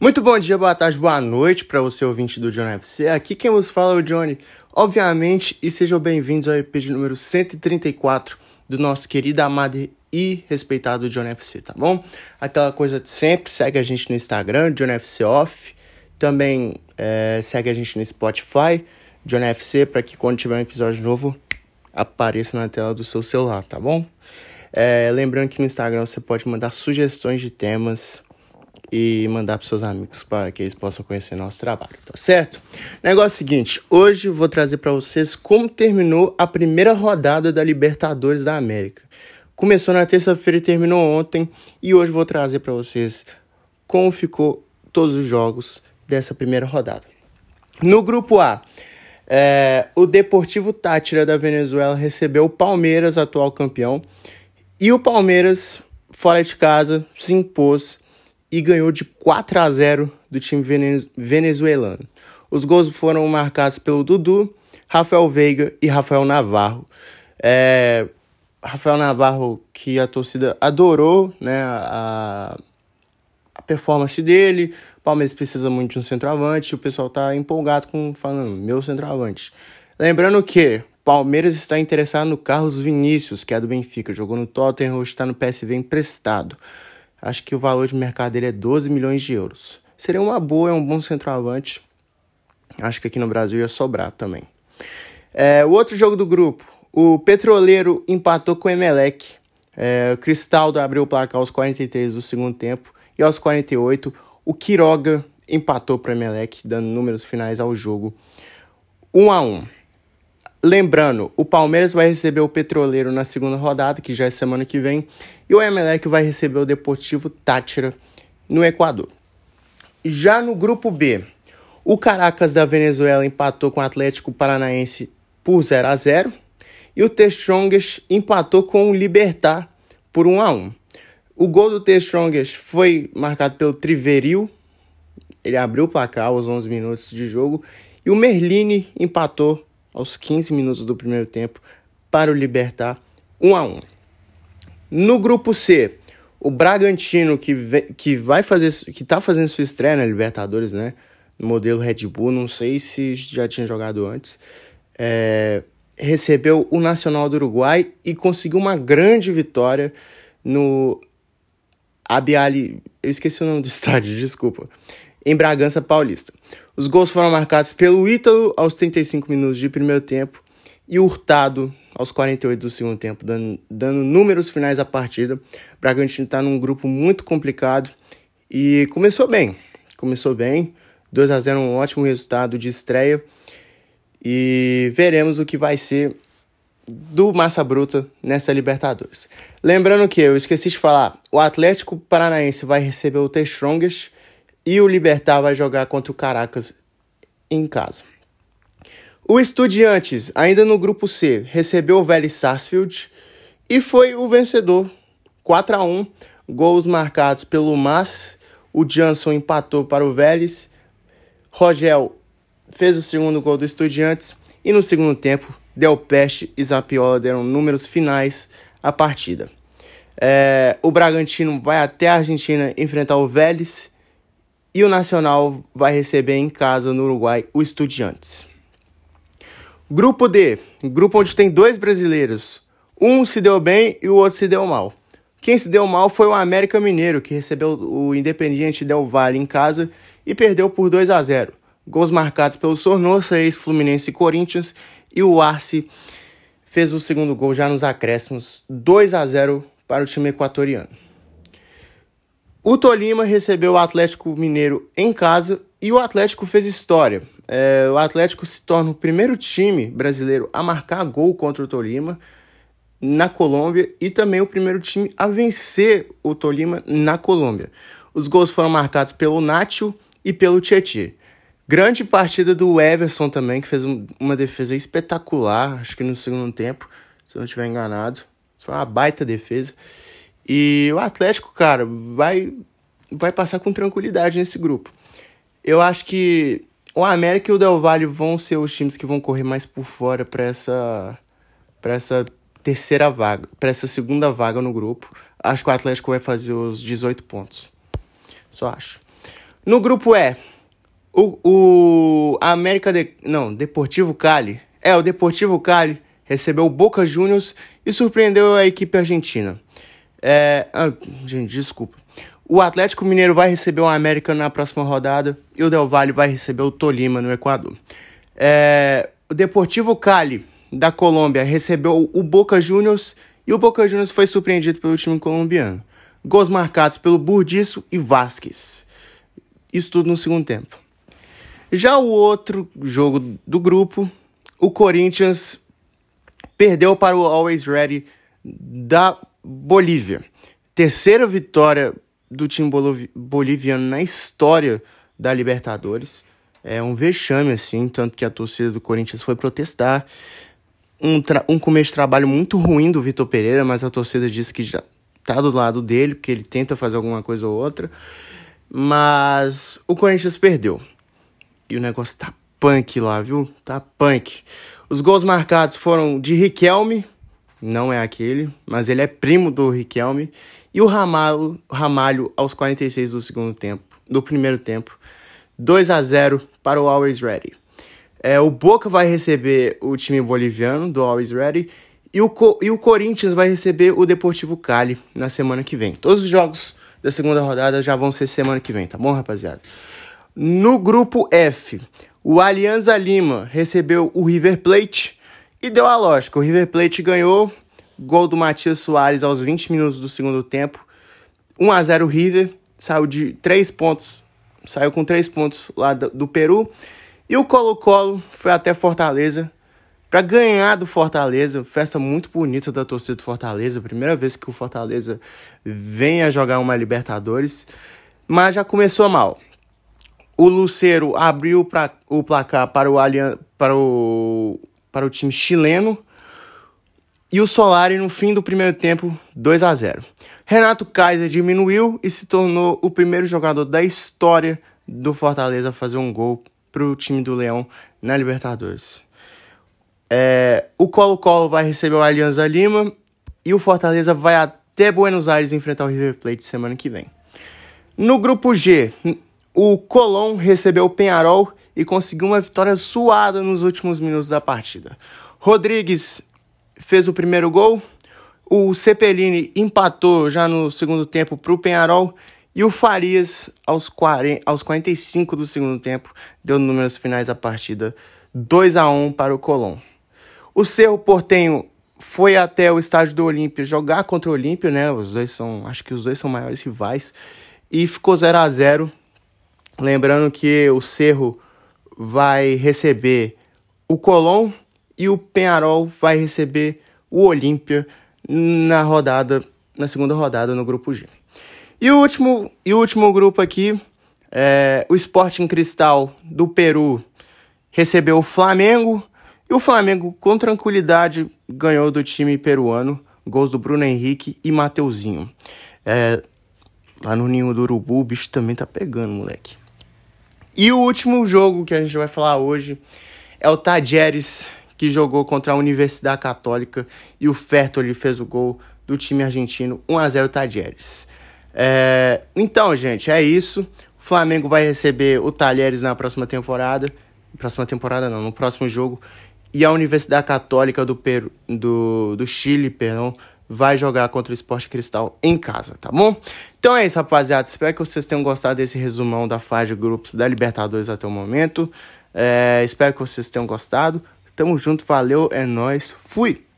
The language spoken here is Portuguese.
Muito bom dia, boa tarde, boa noite para você ouvinte do John FC. Aqui quem vos fala é o Johnny, obviamente, e sejam bem-vindos ao EP de número 134 do nosso querido, amado e respeitado John FC, tá bom? Aquela coisa de sempre, segue a gente no Instagram, John FC Off, também é, segue a gente no Spotify, John FC, para que quando tiver um episódio novo apareça na tela do seu celular, tá bom? É, lembrando que no Instagram você pode mandar sugestões de temas e mandar para seus amigos para que eles possam conhecer nosso trabalho, tá certo? Negócio seguinte, hoje vou trazer para vocês como terminou a primeira rodada da Libertadores da América. Começou na terça-feira e terminou ontem, e hoje vou trazer para vocês como ficou todos os jogos dessa primeira rodada. No grupo A, é, o Deportivo Tátira da Venezuela recebeu o Palmeiras, atual campeão, e o Palmeiras, fora de casa, se impôs e ganhou de 4 a 0 do time venezuelano. Os gols foram marcados pelo Dudu, Rafael Veiga e Rafael Navarro. É, Rafael Navarro, que a torcida adorou né, a, a performance dele. O Palmeiras precisa muito de um centroavante. O pessoal tá empolgado com falando, meu centroavante. Lembrando que Palmeiras está interessado no Carlos Vinícius, que é do Benfica. Jogou no Tottenham, hoje está no PSV emprestado. Acho que o valor de mercado dele é 12 milhões de euros. Seria uma boa, é um bom centroavante. Acho que aqui no Brasil ia sobrar também. É, o outro jogo do grupo, o Petroleiro empatou com o Emelec. É, o Cristaldo abriu o placar aos 43 do segundo tempo. E aos 48, o Quiroga empatou para o Emelec, dando números finais ao jogo. 1 a 1 Lembrando, o Palmeiras vai receber o Petroleiro na segunda rodada, que já é semana que vem, e o Emelec vai receber o Deportivo Tátira no Equador. Já no grupo B, o Caracas da Venezuela empatou com o Atlético Paranaense por 0 a 0 e o Texongas empatou com o Libertar por 1 a 1. O gol do Texongas foi marcado pelo Triveril, ele abriu o placar aos 11 minutos de jogo, e o Merlini empatou aos 15 minutos do primeiro tempo para o Libertar 1 a 1. No grupo C, o Bragantino que, vem, que vai fazer que tá fazendo sua estreia na Libertadores, né? No modelo Red Bull, não sei se já tinha jogado antes. É, recebeu o Nacional do Uruguai e conseguiu uma grande vitória no Abiali, eu esqueci o nome do estádio, desculpa, em Bragança Paulista. Os gols foram marcados pelo Ítalo aos 35 minutos de primeiro tempo e Hurtado aos 48 do segundo tempo, dando, dando números finais à partida. O Bragantino está num grupo muito complicado e começou bem. Começou bem, 2 a 0 um ótimo resultado de estreia. E veremos o que vai ser do Massa Bruta nessa Libertadores. Lembrando que eu esqueci de falar, o Atlético Paranaense vai receber o The Strongest e o Libertar vai jogar contra o Caracas em casa. O Estudiantes, ainda no grupo C, recebeu o Vélez Sarsfield e foi o vencedor. 4 a 1 gols marcados pelo Mas, o Jansson empatou para o Vélez, Rogel fez o segundo gol do Estudiantes e no segundo tempo, Del Peste e Zapiola deram números finais à partida. É, o Bragantino vai até a Argentina enfrentar o Vélez e o Nacional vai receber em casa no Uruguai o Estudiantes. Grupo D, grupo onde tem dois brasileiros. Um se deu bem e o outro se deu mal. Quem se deu mal foi o América Mineiro, que recebeu o Independiente Del Valle em casa e perdeu por 2 a 0. Gols marcados pelo Sornosa, ex-Fluminense e Corinthians, e o Arce fez o segundo gol já nos acréscimos, 2 a 0 para o time equatoriano. O Tolima recebeu o Atlético Mineiro em casa e o Atlético fez história. É, o Atlético se torna o primeiro time brasileiro a marcar gol contra o Tolima na Colômbia e também o primeiro time a vencer o Tolima na Colômbia. Os gols foram marcados pelo Nacho e pelo Tietchan. Grande partida do Everson também, que fez uma defesa espetacular, acho que no segundo tempo, se eu não estiver enganado. Foi uma baita defesa. E o Atlético, cara, vai, vai passar com tranquilidade nesse grupo. Eu acho que o América e o Del Valle vão ser os times que vão correr mais por fora para essa para essa terceira vaga, para essa segunda vaga no grupo. Acho que o Atlético vai fazer os 18 pontos. Só acho. No grupo E, o, o América de, não, Deportivo Cali. É, o Deportivo Cali recebeu o Boca Juniors e surpreendeu a equipe argentina. É, ah, gente, desculpa. O Atlético Mineiro vai receber o América na próxima rodada e o Del Valle vai receber o Tolima no Equador. É, o Deportivo Cali da Colômbia recebeu o Boca Juniors e o Boca Juniors foi surpreendido pelo time colombiano. Gols marcados pelo Burdiço e Vasquez. Isso tudo no segundo tempo. Já o outro jogo do grupo, o Corinthians perdeu para o Always Ready da Bolívia. Terceira vitória do time boliviano na história da Libertadores. É um vexame, assim, tanto que a torcida do Corinthians foi protestar. Um, um começo de trabalho muito ruim do Vitor Pereira, mas a torcida disse que já tá do lado dele, porque ele tenta fazer alguma coisa ou outra. Mas o Corinthians perdeu. E o negócio tá punk lá, viu? Tá punk. Os gols marcados foram de Riquelme, não é aquele, mas ele é primo do Riquelme, e o Ramalho, Ramalho aos 46 do segundo tempo, do primeiro tempo. 2 a 0 para o Always Ready. É, o Boca vai receber o time boliviano do Always Ready e o, e o Corinthians vai receber o Deportivo Cali na semana que vem. Todos os jogos da segunda rodada já vão ser semana que vem, tá bom, rapaziada? No grupo F, o Alianza Lima recebeu o River Plate e deu a lógica. O River Plate ganhou, gol do Matias Soares aos 20 minutos do segundo tempo. 1 a 0 River, saiu de 3 pontos, saiu com 3 pontos lá do, Peru. E o Colo-Colo foi até Fortaleza para ganhar do Fortaleza. Festa muito bonita da torcida do Fortaleza. Primeira vez que o Fortaleza vem a jogar uma Libertadores. Mas já começou mal. O Luceiro abriu pra, o placar para o, Allian, para, o, para o time chileno. E o Solari, no fim do primeiro tempo, 2 a 0 Renato Kaiser diminuiu e se tornou o primeiro jogador da história do Fortaleza a fazer um gol para o time do Leão na Libertadores. É, o Colo-Colo vai receber o Alianza Lima e o Fortaleza vai até Buenos Aires enfrentar o River Plate semana que vem. No grupo G, o Colón recebeu o Penharol e conseguiu uma vitória suada nos últimos minutos da partida. Rodrigues fez o primeiro gol, o Cepelini empatou já no segundo tempo para o Penharol e o Farias, aos, 40, aos 45 do segundo tempo, deu números finais da partida 2 a 1 para o Colón. O Cerro Portenho foi até o estádio do Olímpia jogar contra o Olímpia, né? Os dois são, acho que os dois são maiores rivais, e ficou 0 a 0 Lembrando que o Cerro vai receber o Colón e o Penharol vai receber o Olímpia na rodada, na segunda rodada no grupo G. E o último, e o último grupo aqui, é, o Sporting Cristal do Peru recebeu o Flamengo e o Flamengo com tranquilidade ganhou do time peruano, gols do Bruno Henrique e Mateuzinho. É, lá no Ninho do Urubu o bicho também tá pegando, moleque. E o último jogo que a gente vai falar hoje é o Tajeres, que jogou contra a Universidade Católica e o Fertoli fez o gol do time argentino 1 a 0 Tajeres. É... Então, gente, é isso. O Flamengo vai receber o Talheres na próxima temporada. Próxima temporada não, no próximo jogo. E a Universidade Católica do, Peru, do, do Chile, perdão, vai jogar contra o Esporte Cristal em casa, tá bom? Então é isso, rapaziada. Espero que vocês tenham gostado desse resumão da fase de grupos da Libertadores até o momento. É, espero que vocês tenham gostado. Tamo junto, valeu, é nóis, fui!